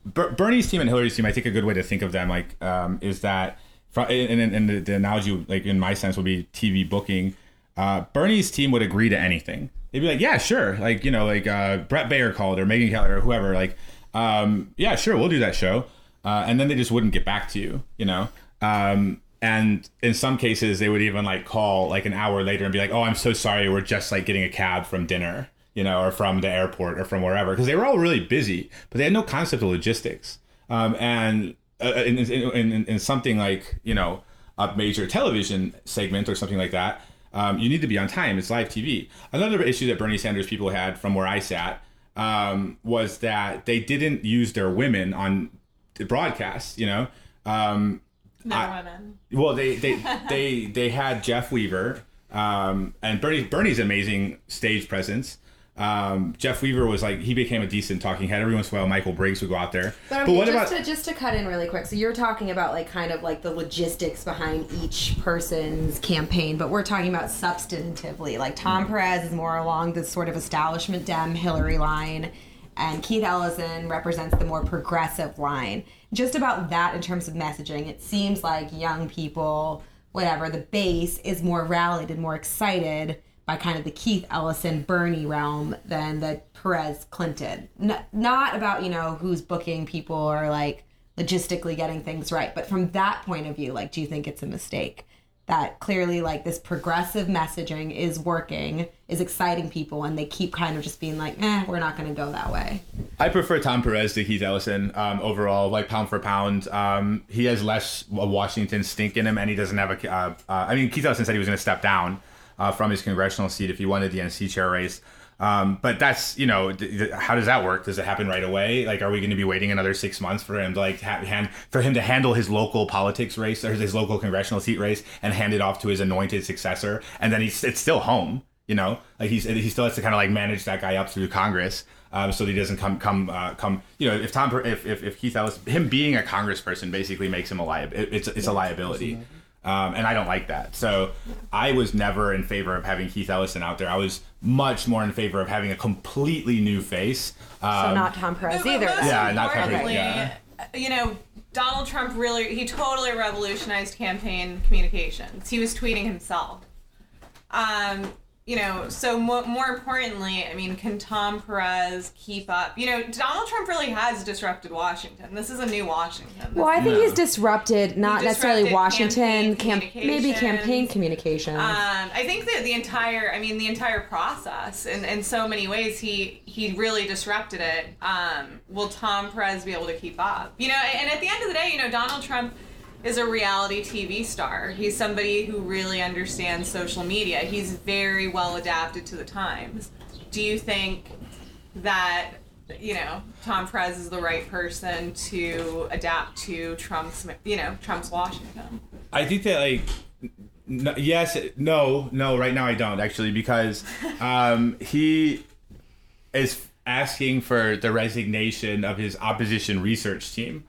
Bernie's team and Hillary's team, I think a good way to think of them like um, is that fro- and, and, the, the analogy like in my sense would be TV booking. Uh, Bernie's team would agree to anything. They'd be like, yeah, sure, like you know, like uh, Bret Baier called or Megyn Kelly or whoever, like, um, yeah, sure, we'll do that show, uh, and then they just wouldn't get back to you, you know. Um, and in some cases they would even like call like an hour later and be like, "Oh, I'm so sorry, we're just like getting a cab from dinner." You know, or from the airport or from wherever, because they were all really busy, but they had no concept of logistics. Um, and uh, in, in, in, in something like you know a major television segment or something like that, um, you need to be on time. It's live TV. Another issue that Bernie Sanders people had from where I sat um, was that they didn't use their women on the broadcast. You know, um, No I- women. well, they they they they had Jeff Weaver um, and Bernie Bernie's amazing stage presence. Um, Jeff Weaver was like he became a decent talking head. Every once in a while, Michael Briggs would go out there. But, But, okay, what just about to just to cut in really quick? So you're talking about like kind of like the logistics behind each person's campaign, but we're talking about substantively. Like Tom Perez is more along the sort of establishment Dem Hillary line, and Keith Ellison represents the more progressive line. Just about that in terms of messaging, it seems like young people, whatever the base, is more rallied and more excited by kind of the Keith Ellison Bernie realm than the Perez Clinton. N- not about, you know, who's booking people or like logistically getting things right, but from that point of view, like, do you think it's a mistake? That clearly, like, this progressive messaging is working, is exciting people, and they keep kind of just being like, eh, we're not going to go that way. I prefer Tom Perez to Keith Ellison um, overall, like pound for pound. Um, he has less Washington stink in him, and he doesn't have a. Uh, uh, I mean, Keith Ellison said he was going to step down uh, from his congressional seat if he won the DNC chair race. Um, but that's you know th- th- how does that work? Does it happen right away? Like, are we going to be waiting another six months for him to like ha- hand for him to handle his local politics race or his local congressional seat race and hand it off to his anointed successor, and then he's it's still home. You know, like he's he still has to kind of like manage that guy up through Congress, um, so that he doesn't come come uh, come. You know, if Tom if if, if Keith Ellis him being a congressperson basically makes him a liability. It's it's a liability. Um, and I don't like that. So I was never in favor of having Keith Ellison out there. I was much more in favor of having a completely new face. Um, So not Tom Perez either. most. Yeah, not importantly, completely, yeah. You know, Donald Trump really he totally revolutionized campaign communications. He was tweeting himself. Um, you know, so mo- more importantly, I mean, can Tom Perez keep up? You know, Donald Trump really has disrupted Washington. This is a new Washington. Well, I think No. he's disrupted not He necessarily Washington, campaign camp, maybe campaign communications. communications. Um, I think that the entire, I mean, the entire process, in, in so many ways, he he really disrupted it. Um, will Tom Perez be able to keep up? You know, and at the end of the day, you know, Donald Trump is a reality TV star. He's somebody who really understands social media. He's very well adapted to the times. Do you think that you know Tom Perez is the right person to adapt to Trump's, you know, Trump's Washington? I think that like n- yes, no, no. Right now, I don't actually because um, he is asking for the resignation of his opposition research team.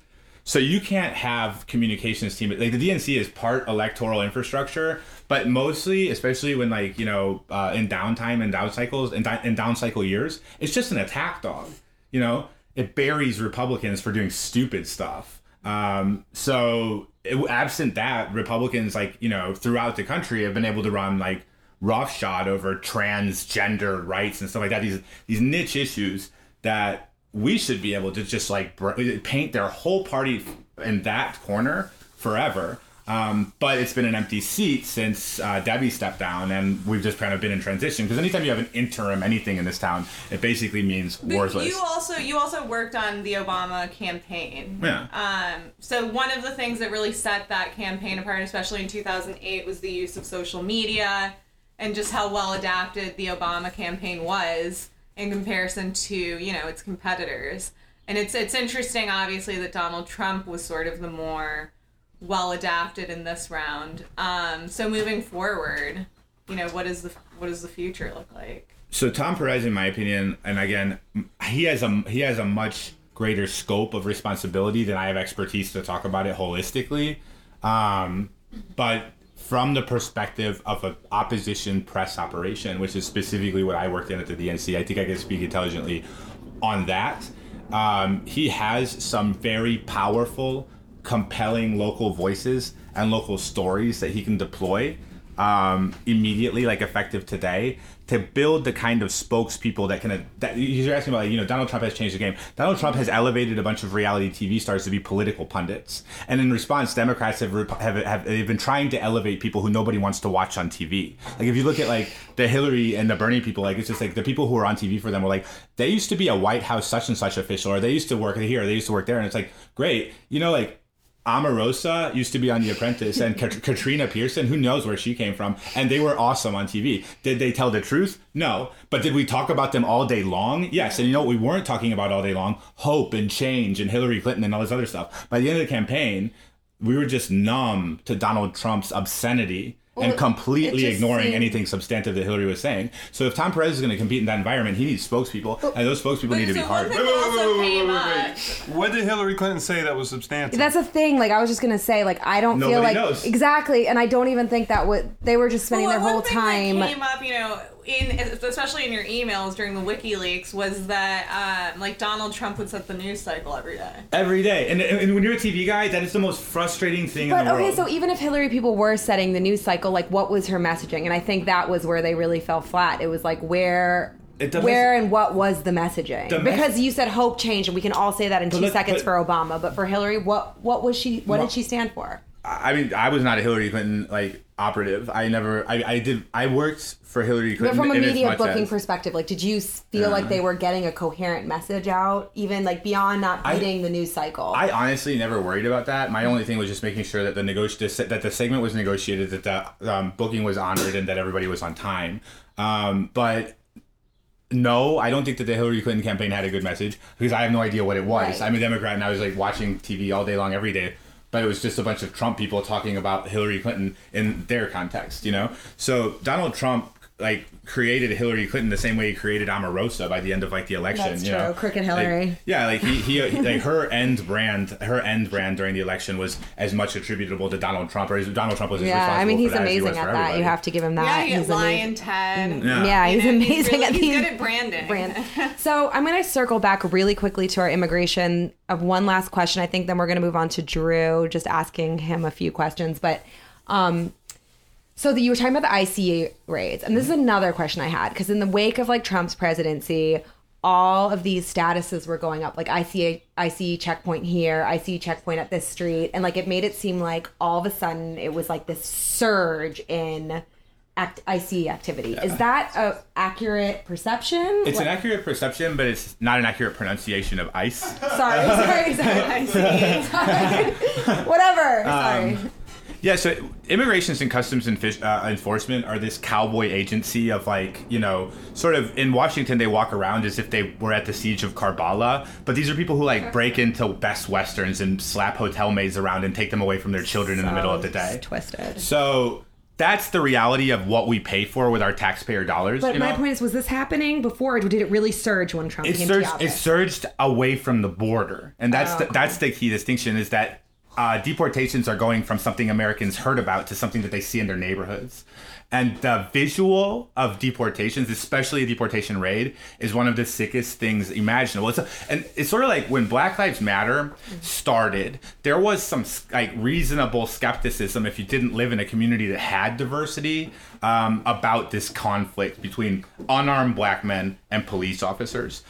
So you can't have communications team. Like the DNC is part electoral infrastructure, but mostly, especially when like you know uh, in downtime and down cycles and in down cycle years, it's just an attack dog. You know, it buries Republicans for doing stupid stuff. Um, so it, absent that, Republicans like you know throughout the country have been able to run like roughshod over transgender rights and stuff like that. These these niche issues that we should be able to just like paint their whole party in that corner forever. Um, but it's been an empty seat since uh, Debbie stepped down, and we've just kind of been in transition. Because anytime you have an interim anything in this town, it basically means But worthless. You also you also worked on the Obama campaign. Yeah. Um, so one of the things that really set that campaign apart, especially in 2008, was the use of social media and just how well adapted the Obama campaign was in comparison to you know its competitors. And it's it's interesting, obviously, that Donald Trump was sort of the more well adapted in this round. Um, so moving forward, you know, what is the what does the future look like? so Tom Perez, in my opinion, and again, he has a he has a much greater scope of responsibility than I have expertise to talk about it holistically. Um, but from the perspective of an opposition press operation, which is specifically what I worked in at the DNC, I think I can speak intelligently on that. Um, he has some very powerful, compelling local voices and local stories that he can deploy um, immediately, like effective today, to build the kind of spokespeople that can. That you're asking about, you know, Donald Trump has changed the game. Donald Trump has elevated a bunch of reality TV stars to be political pundits, and in response, Democrats have have, have they've been trying to elevate people who nobody wants to watch on TV. Like if you look at like the Hillary and the Bernie people, like it's just like the people who are on TV for them were like they used to be a White House such and such official, or they used to work here, or they used to work there, and it's like great, you know, like Omarosa used to be on The Apprentice, and Kat- Katrina Pearson, who knows where she came from, and they were awesome on TV. Did they tell the truth? No. But did we talk about them all day long? Yes. And you know what we weren't talking about all day long? Hope and change and Hillary Clinton and all this other stuff. By the end of the campaign, we were just numb to Donald Trump's obscenity. Well, and it completely ignoring seemed- anything substantive that Hillary was saying. So if Tom Perez is going to compete in that environment, he needs spokespeople, and those spokespeople need to be so hard. one thing also came up. What did Hillary Clinton say that was substantive? That's a thing. Like I was just gonna say, like I don't feel like knows. exactly, and I don't even think that would they were just spending Well, their whole time. came up, you know, in especially in your emails during the WikiLeaks was that um, like Donald Trump would set the news cycle every day. Every day. And, and when you're a TV guy, that is the most frustrating thing But in the okay, world. so even if Hillary people were setting the news cycle, like what was her messaging? And I think that was where they really fell flat. It was like where. Where and what was the messaging? The mes- because you said hope change, and we can all say that in But two let- seconds but- for Obama. But for Hillary, what what was she? What Well- did she stand for? I mean, I was not a Hillary Clinton like operative. I never. I, I did. I worked for Hillary Clinton. But from a media booking as- perspective, like, did you feel like they were getting a coherent message out, even like beyond not I- beating the news cycle? I honestly never worried about that. My only thing was just making sure that the negoti- that the segment was negotiated, that the um, booking was honored, and that everybody was on time. Um, but no, I don't think that the Hillary Clinton campaign had a good message because I have no idea what it was. Right. I'm a Democrat and I was like watching TV all day long every day, but it was just a bunch of Trump people talking about Hillary Clinton in their context, you know. So Donald Trump like created Hillary Clinton the same way he created Omarosa by the end of like the election. That's you true. know? Crooked Like, Hillary. yeah, like he, he like her end brand, her end brand during the election was as much attributable to Donald Trump, or Donald Trump was as yeah, I mean, he's for that as he amazing at for that. You have to give him that. Yeah, you he's get amazing. Lion Ted. Yeah. Yeah, he's know, amazing he's, really, at he's good at branding. brand. So I'm going to circle back really quickly to our immigration. Of one last question, I think then we're going to move on to Drew, just asking him a few questions. But um, so the, you were talking about the IC raids, and this is mm-hmm. another question I had because in the wake of like Trump's presidency, all of these statuses were going up, like I IC IC checkpoint here, IC checkpoint at this street, and like it made it seem like all of a sudden it was like this surge in act IC activity. Is that a accurate perception? It's What- an accurate perception, but it's not an accurate pronunciation of ice. Sorry, sorry, sorry. sorry. Whatever. Um, sorry. Yeah, so immigrations and customs and fish, uh, enforcement are this cowboy agency of like, you know, sort of in Washington they walk around as if they were at the siege of Karbala, but these are people who like break into Best Westerns and slap hotel maids around and take them away from their children in the middle of the day. Twisted. So that's the reality of what we pay for with our taxpayer dollars. But my know? point is, was this happening before, or did it really surge when Trump it came surged to it surged away from the border and that's the, that's the key distinction is that uh, deportations are going from something Americans heard about to something that they see in their neighborhoods. And the visual of deportations, especially a deportation raid, is one of the sickest things imaginable. It's a, and it's sort of like when Black Lives Matter started, there was some like reasonable skepticism if you didn't live in a community that had diversity um, about this conflict between unarmed black men and police officers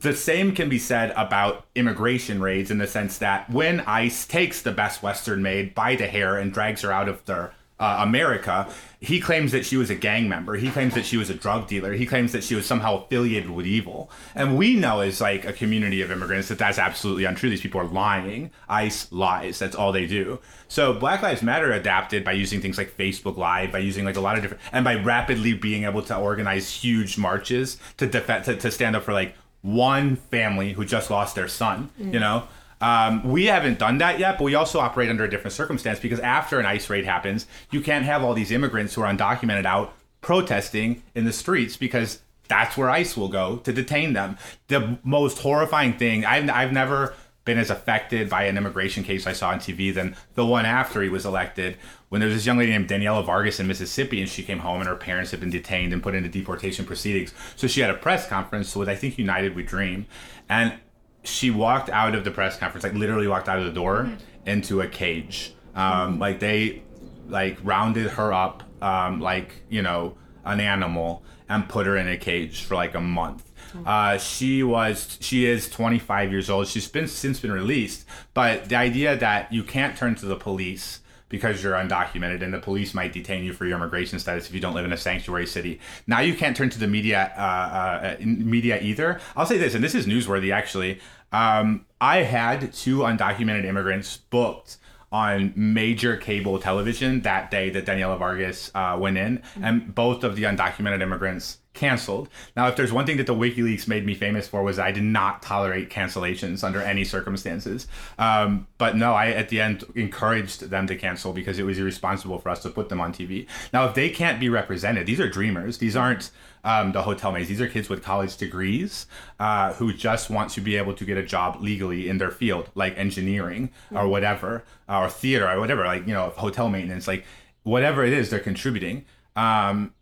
the same can be said about immigration raids in the sense that when ICE takes the best Western maid by the hair and drags her out of their uh, America, he claims that she was a gang member. He claims that she was a drug dealer. He claims that she was somehow affiliated with evil. And we know as like a community of immigrants that that's absolutely untrue. These people are lying. ICE lies. That's all they do. So Black Lives Matter adapted by using things like Facebook Live, by using like a lot of different, and by rapidly being able to organize huge marches to defend, to, to stand up for like one family who just lost their son, you know? Um, we haven't done that yet, but we also operate under a different circumstance because after an ICE raid happens, you can't have all these immigrants who are undocumented out protesting in the streets because that's where ICE will go to detain them. The most horrifying thing, I've, I've never been as affected by an immigration case I saw on TV than the one after he was elected when there was this young lady named Daniela Vargas in Mississippi and she came home and her parents had been detained and put into deportation proceedings. So she had a press conference with I think United We Dream and she walked out of the press conference, like literally walked out of the door into a cage. Um, like they like rounded her up um, like you know an animal and put her in a cage for like a month. Uh, she was she is 25 years old. She's been since been released, but the idea that you can't turn to the police because you're undocumented and the police might detain you for your immigration status if you don't live in a sanctuary city. Now you can't turn to the media uh, uh, media either. I'll say this, and this is newsworthy actually. Um, I had two undocumented immigrants booked on major cable television that day that Daniela Vargas uh, went in, and both of the undocumented immigrants canceled. Now, if there's one thing that the WikiLeaks made me famous for was I did not tolerate cancellations under any circumstances. Um, but no, I at the end encouraged them to cancel because it was irresponsible for us to put them on TV. Now, if they can't be represented, these are dreamers. These aren't um, the hotel maids. These are kids with college degrees uh, who just want to be able to get a job legally in their field, like engineering or whatever, uh, or theater or whatever, like you know, hotel maintenance, like whatever it is, they're contributing. Um,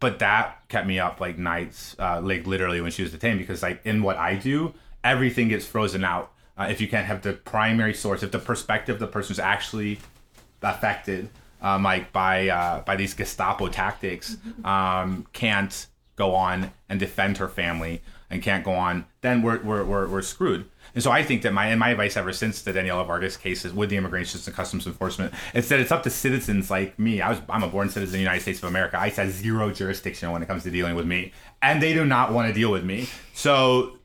but that kept me up like nights, uh, like literally when she was detained, because like in what I do, everything gets frozen out uh, if you can't have the primary source, if the perspective of the person who's actually affected, um, like by uh, by these Gestapo tactics, um, can't go on and defend her family and can't go on, then we're we're, we're, we're screwed. And so I think that my and my advice ever since the Daniela Vargas case is with the Immigration and Customs Enforcement is that it's up to citizens like me. I was I'm a born citizen of the United States of America. ICE has zero jurisdiction when it comes to dealing with me, and they do not want to deal with me. So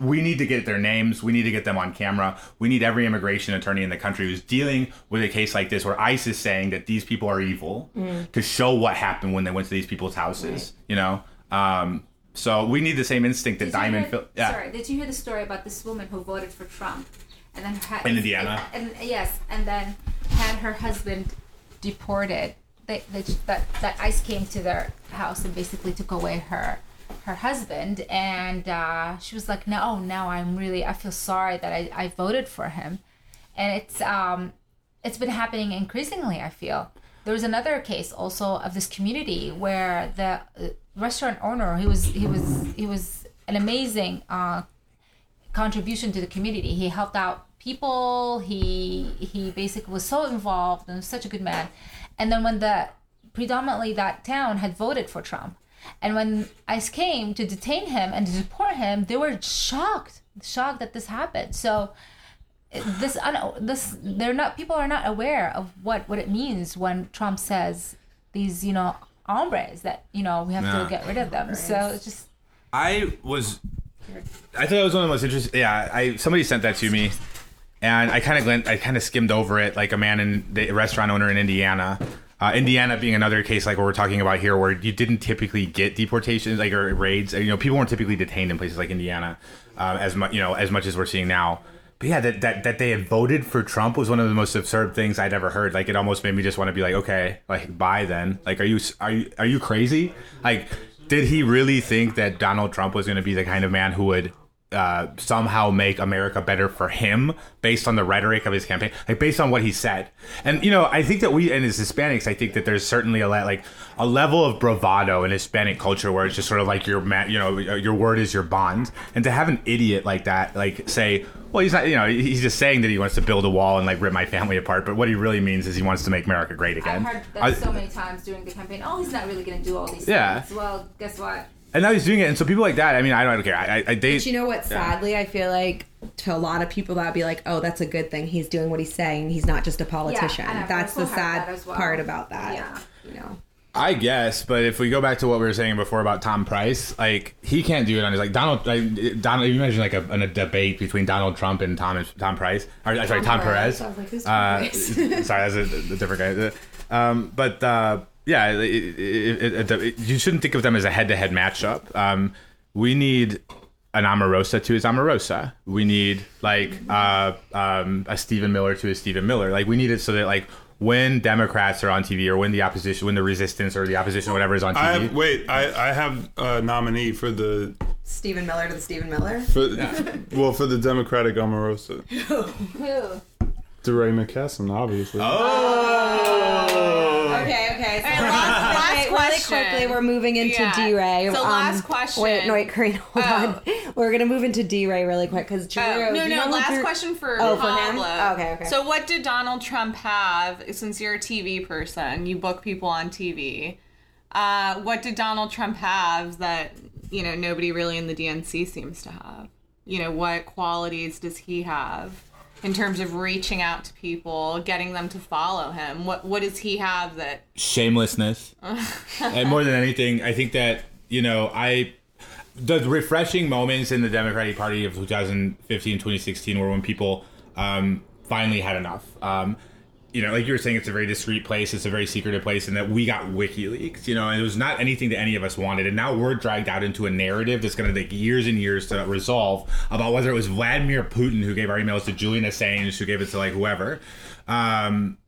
we need to get their names. We need to get them on camera. We need every immigration attorney in the country who's dealing with a case like this, where ICE is saying that these people are evil, to show what happened when they went to these people's houses. You know, um, so we need the same instinct that Did Diamond. hear- Phil- yeah. Sorry, did you hear the story about this woman who voted for Trump, and then had, In Indiana? And, yes, and then had her husband deported. They, they, that that ICE came to their house and basically took away her her husband, and uh, she was like, "No, now I'm really I feel sorry that I, I voted for him," and it's um it's been happening increasingly. I feel there was another case also of this community where the uh, restaurant owner he was he was he was an amazing uh, contribution to the community. He helped out people. He he basically was so involved and such a good man. And then when the predominantly that town had voted for Trump, and when ICE came to detain him and to deport him, they were shocked, shocked that this happened. So this un- this they're not people are not aware of what what it means when Trump says these you know hombres that you know we have Yeah. to get rid of them. So it's just I was. I thought it was one of the most interesting. Yeah, I somebody sent that to me, and I kind of glint, I kind of skimmed over it like a man in the restaurant owner in Indiana. Uh, Indiana being another case like what we're talking about here, where you didn't typically get deportations like or raids. You know, people weren't typically detained in places like Indiana um, as much. You know, as much as we're seeing now. But yeah, that, that that they had voted for Trump was one of the most absurd things I'd ever heard. Like it almost made me just want to be like, okay, like bye then. Like, are you are you are you crazy? Like, did he really think that Donald Trump was going to be the kind of man who would uh, somehow make America better for him based on the rhetoric of his campaign, like based on what he said. And you know, I think that we and as Hispanics, I think that there's certainly a le- like a level of bravado in Hispanic culture where it's just sort of like your ma- you know your word is your bond, and to have an idiot like that like say. Well, he's not. You know, he's just saying that he wants to build a wall and like rip my family apart. But what he really means is he wants to make America great again. I again. heard that I- so many times during the campaign. Oh, he's not really going to do all these Yeah. things. Well, guess what? And now he's doing it. And so people like that. I mean, I don't care. I, I, I they. But you know what? Yeah. Sadly, I feel like to a lot of people that would be like, "Oh, that's a good thing. He's doing what he's saying. He's not just a politician." and I've that's the also heard sad that as well. part about that. Yeah. You know. I guess, but if we go back to what we were saying before about Tom Price, like he can't do it on his like Donald. Like, Donald, you imagine like a, in a debate between Donald Trump and Tom Tom Price, or sorry, Tom Perez. I was like, who's Uh, Tom Price? sorry, that's a, a different guy. Um, but uh, yeah, it, it, it, it, you shouldn't think of them as a head-to-head matchup. Um, we need an Omarosa to his Omarosa. We need like uh, um, a Stephen Miller to his Stephen Miller. Like we need it so that like when Democrats are on TV or when the opposition, when the resistance or the opposition, whatever is on I TV. have, wait, I, I have a nominee for the Stephen Miller to the Stephen Miller. for well for the Democratic Omarosa, Who? DeRay McKesson, obviously. oh. Okay, okay. So last, last question. quickly, we're moving into Yeah. D-Ray. So Um, last question. Wait, no, wait, Karina, hold Oh. on. We're gonna move into D-Ray really quick because Drew. Oh, do no, you no. know Last Drew- question for Oh, for him? Oh, okay, okay. So, what did Donald Trump have? Since you're a TV person, you book people on TV. Uh, what did Donald Trump have that you know nobody really in the DNC seems to have? You know, what qualities does he have in terms of reaching out to people, getting them to follow him? What What does he have that? shamelessness and more than anything i think that you know i the refreshing moments in the democratic party of 2015 2016 were when people um, finally had enough um, you know like you were saying it's a very discreet place it's a very secretive place and that we got wikileaks you know and it was not anything that any of us wanted and now we're dragged out into a narrative that's going to take years and years to resolve about whether it was vladimir putin who gave our emails to julian assange who gave it to like whoever. Um,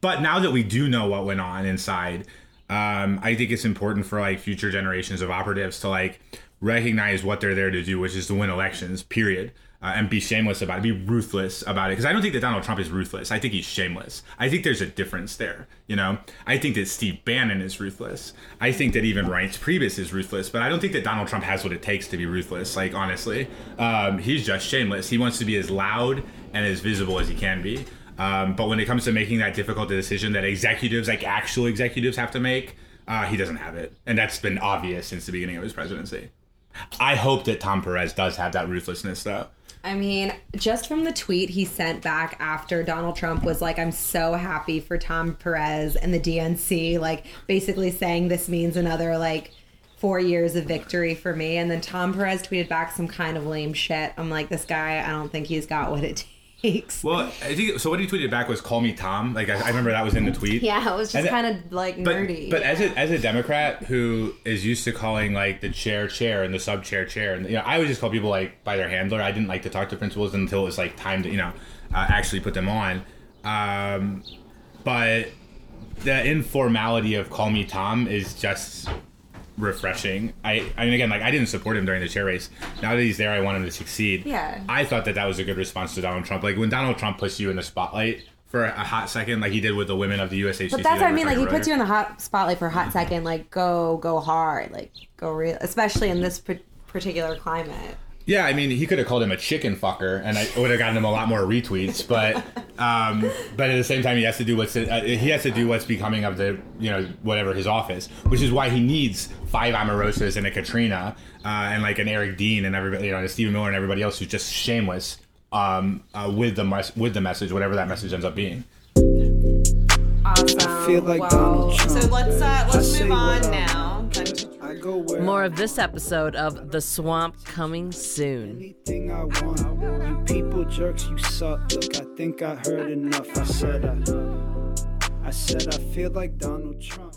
but now that we do know what went on inside um, i think it's important for like future generations of operatives to like recognize what they're there to do which is to win elections period uh, and be shameless about it be ruthless about it because i don't think that donald trump is ruthless. I think he's shameless. I think there's a difference there you know? I think that steve bannon is ruthless. I think that even reince priebus is ruthless but i don't think that donald trump has what it takes to be ruthless like honestly. Um, he's just shameless. He wants to be as loud and as visible as he can be. Um, but when it comes to making that difficult decision that executives, like actual executives, have to make, uh, he doesn't have it, and that's been obvious since the beginning of his presidency. I hope that Tom Perez does have that ruthlessness, though. I mean, just from the tweet he sent back after Donald Trump was like, I'm so happy for Tom Perez and the DNC, like basically saying this means another like four years of victory for me. And then Tom Perez tweeted back some kind of lame shit. I'm like, this guy, I don't think he's got what it takes. Well, I think so. What he tweeted back was "Call me Tom." Like I, I remember that was in the tweet. Yeah, it was just kind of like But, nerdy. but as a as a Democrat who is used to calling like the chair chair and the sub chair chair, and you know, I would just call people like by their handler. I didn't like to talk to principals until it was like time to you know uh, actually put them on. Um, but the informality of "Call me Tom" is just refreshing. I I mean again like I didn't support him during the chair race. Now that he's there, I want him to succeed. Yeah. I thought that that was a good response to Donald Trump. Like when Donald Trump puts you in the spotlight for a hot second, like he did with the women of the USHC. But that's what I mean. Like he puts you in the hot spotlight for a hot mm-hmm. second. Like go, go hard. Like go real, especially in this par- particular climate. Yeah, I mean, he could have called him a chicken fucker, and I would have gotten him a lot more retweets. But, um, but at the same time, he has to do what's uh, he has to do what's becoming of the you know whatever his office, which is why he needs five Omarosas and a Katrina, uh, and like an Eric Dean and everybody, you know, and Stephen Miller and everybody else who's just shameless um, uh, with the mes- with the message, whatever that message ends up being. Awesome. I feel like Well, Donald Trump. So let's uh, let's say move on now. I go where More of this episode of The Swamp coming soon. anything I want. You people jerks, you suck. Look, I think I heard enough. I said I, I said I feel like Donald Trump.